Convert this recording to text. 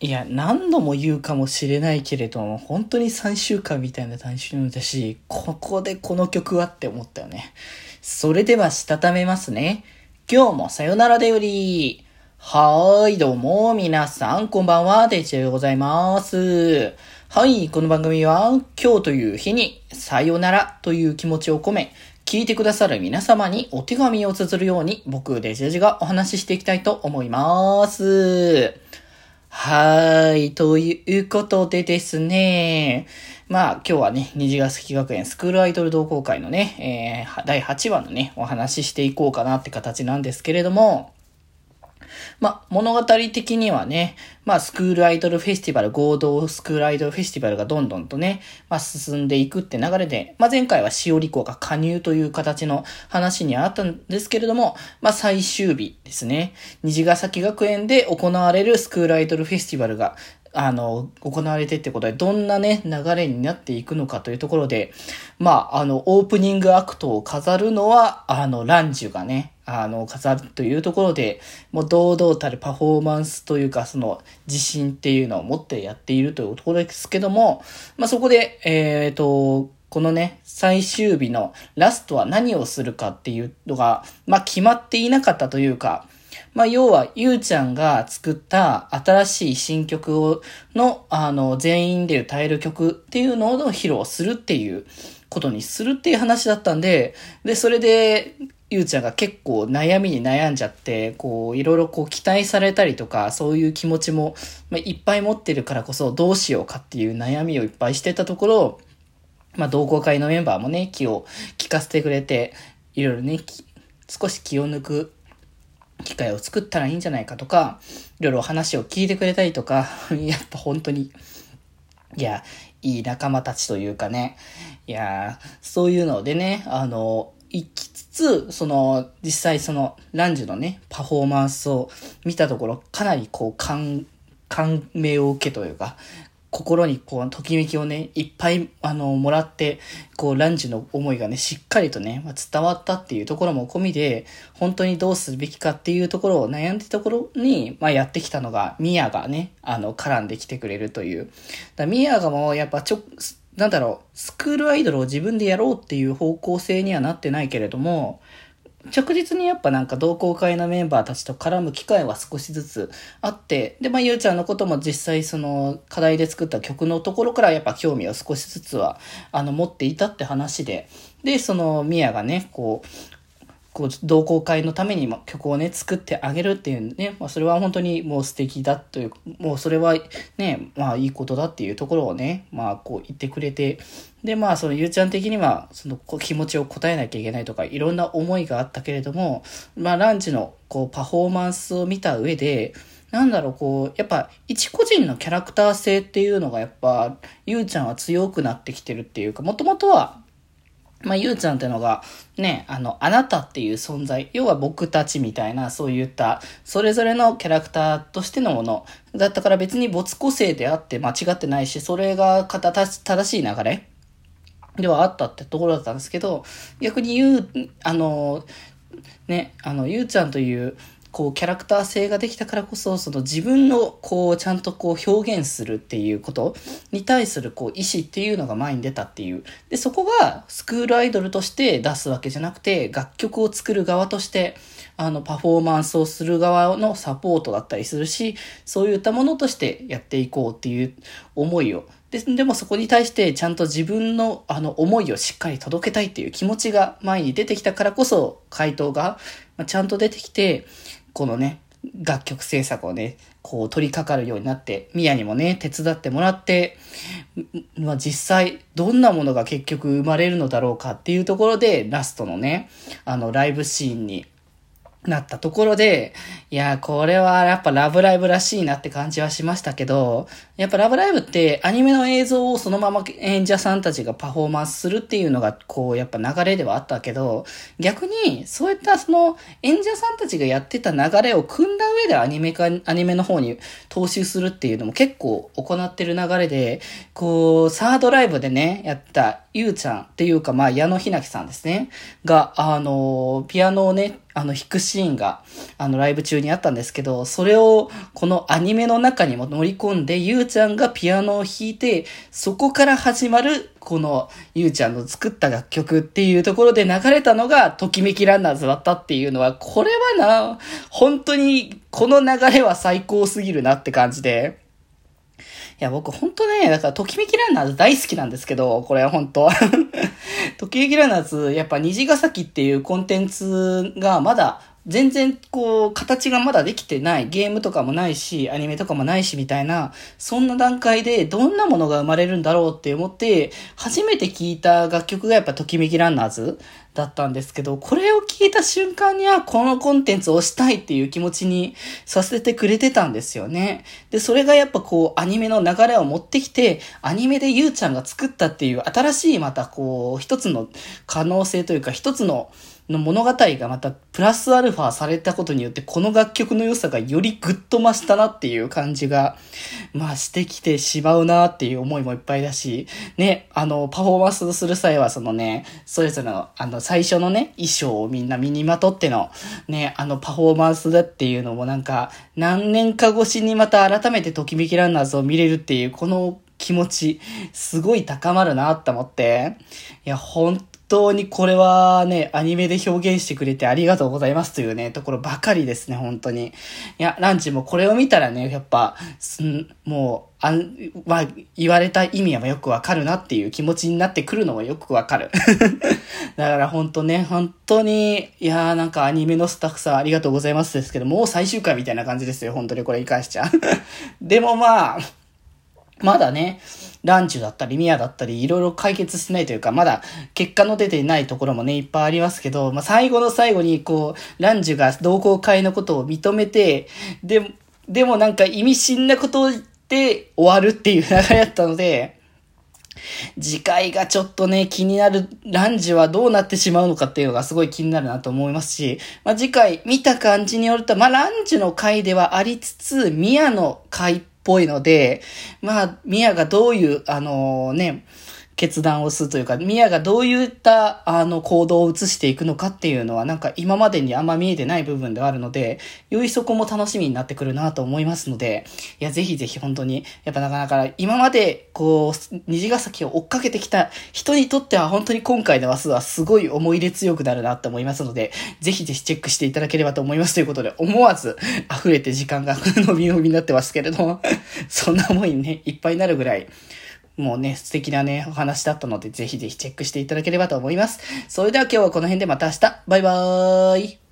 いや、何度も言うかもしれないけれども、本当に3週間みたいな単純だし、ここでこの曲はって思ったよね。それでは、したためますね。今日もさよならでより。はーい、どうも、皆さん、こんばんは、デジェでございます。はい、この番組は、今日という日に、さよならという気持ちを込め、聞いてくださる皆様にお手紙を綴るように、僕、デジェジがお話ししていきたいと思います。はい。ということでですね。まあ今日はね、虹ヶ崎学園スクールアイドル同好会のね、えー、第8話のね、お話ししていこうかなって形なんですけれども、まあ、物語的にはね、まあ、スクールアイドルフェスティバル、合同スクールアイドルフェスティバルがどんどんとね、まあ、進んでいくって流れで、まあ、前回はしおり子が加入という形の話にあったんですけれども、まあ、最終日ですね。虹ヶ崎学園で行われるスクールアイドルフェスティバルが、あの、行われてってことで、どんなね、流れになっていくのかというところで、まあ、あの、オープニングアクトを飾るのは、あの、ランジュがね、あの、飾るというところで、もう堂々たるパフォーマンスというか、その自信っていうのを持ってやっているというところですけども、まあ、そこで、えっ、ー、と、このね、最終日のラストは何をするかっていうのが、まあ、決まっていなかったというか、まあ、要は、ゆうちゃんが作った新しい新曲を、の、あの、全員で歌える曲っていうのを披露するっていうことにするっていう話だったんで、で、それで、ゆうちゃんが結構悩みに悩んじゃって、こう、いろいろこう期待されたりとか、そういう気持ちも、まあ、いっぱい持ってるからこそどうしようかっていう悩みをいっぱいしてたところ、まあ、同好会のメンバーもね、気を利かせてくれて、いろいろね、少し気を抜く機会を作ったらいいんじゃないかとか、いろいろ話を聞いてくれたりとか、やっぱ本当に、いや、いい仲間たちというかね、いや、そういうのでね、あの、行きつつ、その、実際その、ランジュのね、パフォーマンスを見たところ、かなりこう、感、感銘を受けというか、心にこう、ときめきをね、いっぱい、あの、もらって、こう、ランジの思いがね、しっかりとね、まあ、伝わったっていうところも込みで、本当にどうするべきかっていうところを悩んでたところに、まあ、やってきたのが、ミヤがね、あの、絡んできてくれるという。だミヤがもう、やっぱちょ、なんだろう、スクールアイドルを自分でやろうっていう方向性にはなってないけれども、着実にやっぱなんか同好会のメンバーたちと絡む機会は少しずつあって、で、まあ、ゆうちゃんのことも実際その課題で作った曲のところからやっぱ興味を少しずつは、あの、持っていたって話で、で、その、ミヤがね、こう、こう、同好会のために曲をね、作ってあげるっていうね、まあ、それは本当にもう素敵だという、もうそれはね、まあいいことだっていうところをね、まあこう言ってくれて、で、まあそのゆうちゃん的には、その気持ちを答えなきゃいけないとか、いろんな思いがあったけれども、まあランチのこうパフォーマンスを見た上で、なんだろう、こう、やっぱ、一個人のキャラクター性っていうのが、やっぱ、ゆうちゃんは強くなってきてるっていうか、もともとは、まあ、ゆうちゃんってのが、ね、あの、あなたっていう存在、要は僕たちみたいな、そういった、それぞれのキャラクターとしてのもの、だったから別に没個性であって間違ってないし、それが正しい流れではあったってところだったんですけど、逆にゆう、あの、ね、あの、ゆうちゃんという、こう、キャラクター性ができたからこそ、その自分の、こう、ちゃんとこう、表現するっていうことに対する、こう、意思っていうのが前に出たっていう。で、そこが、スクールアイドルとして出すわけじゃなくて、楽曲を作る側として、あの、パフォーマンスをする側のサポートだったりするし、そういったものとしてやっていこうっていう思いをで、でもそこに対してちゃんと自分のあの思いをしっかり届けたいっていう気持ちが前に出てきたからこそ回答がちゃんと出てきて、このね、楽曲制作をね、こう取り掛かるようになって、ミヤにもね、手伝ってもらって、まあ実際どんなものが結局生まれるのだろうかっていうところで、ラストのね、あのライブシーンになったところで、いや、これはやっぱラブライブらしいなって感じはしましたけど、やっぱラブライブってアニメの映像をそのまま演者さんたちがパフォーマンスするっていうのが、こう、やっぱ流れではあったけど、逆に、そういったその演者さんたちがやってた流れを組んだ上でアニメか、アニメの方に踏襲するっていうのも結構行ってる流れで、こう、サードライブでね、やったゆうちゃんっていうか、まあ、矢野ひなきさんですね。が、あの、ピアノをね、あの、弾くシーンが、あの、ライブ中にあったんですけど、それを、このアニメの中にも乗り込んで、ゆうちゃんがピアノを弾いて、そこから始まる、この、ゆうちゃんの作った楽曲っていうところで流れたのが、ときめきランナーズだったっていうのは、これはな、本当に、この流れは最高すぎるなって感じで、いや、僕ほんとね、だから、ときめきランナーズ大好きなんですけど、これは本当。ときめきランナーズ、やっぱ虹ヶ崎っていうコンテンツがまだ全然こう、形がまだできてない、ゲームとかもないし、アニメとかもないしみたいな、そんな段階でどんなものが生まれるんだろうって思って、初めて聴いた楽曲がやっぱときめきランナーズだったんですけど、これを聞いた瞬間にはこのコンテンツをしたいっていう気持ちにさせてくれてたんですよね。で、それがやっぱこう、アニメの流れを持ってきて、アニメでゆうちゃんが作ったっていう新しいまたこう、一つの可能性というか、一つのの物語がまたプラスアルファされたことによってこの楽曲の良さがよりグッと増したなっていう感じが、まあしてきてしまうなっていう思いもいっぱいだし、ね、あの、パフォーマンスする際はそのね、それぞれの、あの、最初のね、衣装をみんな身にまとっての、ね、あの、パフォーマンスだっていうのもなんか、何年か越しにまた改めてときめきランナーズを見れるっていう、この気持ち、すごい高まるなって思って、いや、本当にこれはね、アニメで表現してくれてありがとうございますというね、ところばかりですね、本当に。いや、ランチもこれを見たらね、やっぱ、すん、もう、あん、まあ、言われた意味はよくわかるなっていう気持ちになってくるのもよくわかる。だから本当ね、本当に、いやーなんかアニメのスタッフさんありがとうございますですけど、もう最終回みたいな感じですよ、本当にこれに関しちゃ。でもまあ、まだね、ランチュだったり、ミアだったり、いろいろ解決してないというか、まだ結果の出ていないところもね、いっぱいありますけど、まあ、最後の最後に、こう、ランジュが同好会のことを認めて、で、でもなんか意味深なことを言って終わるっていう流れだったので、次回がちょっとね、気になる、ランジュはどうなってしまうのかっていうのがすごい気になるなと思いますし、まあ、次回見た感じによると、まあ、ランジュの回ではありつつ、ミアの回ぽいので、まあ、ミアがどういう、あのー、ね、決断をするというか、ミヤがどういった、あの、行動を移していくのかっていうのは、なんか今までにあんま見えてない部分ではあるので、よりそこも楽しみになってくるなと思いますので、いや、ぜひぜひ本当に、やっぱなかなか今まで、こう、虹ヶ崎を追っかけてきた人にとっては本当に今回の話数はすごい思い入れ強くなるなって思いますので、ぜひぜひチェックしていただければと思いますということで、思わず溢れて時間が伸び伸びになってますけれども、そんな思いにね、いっぱいになるぐらい、もうね、素敵なね、お話だったので、ぜひぜひチェックしていただければと思います。それでは今日はこの辺でまた明日。バイバーイ。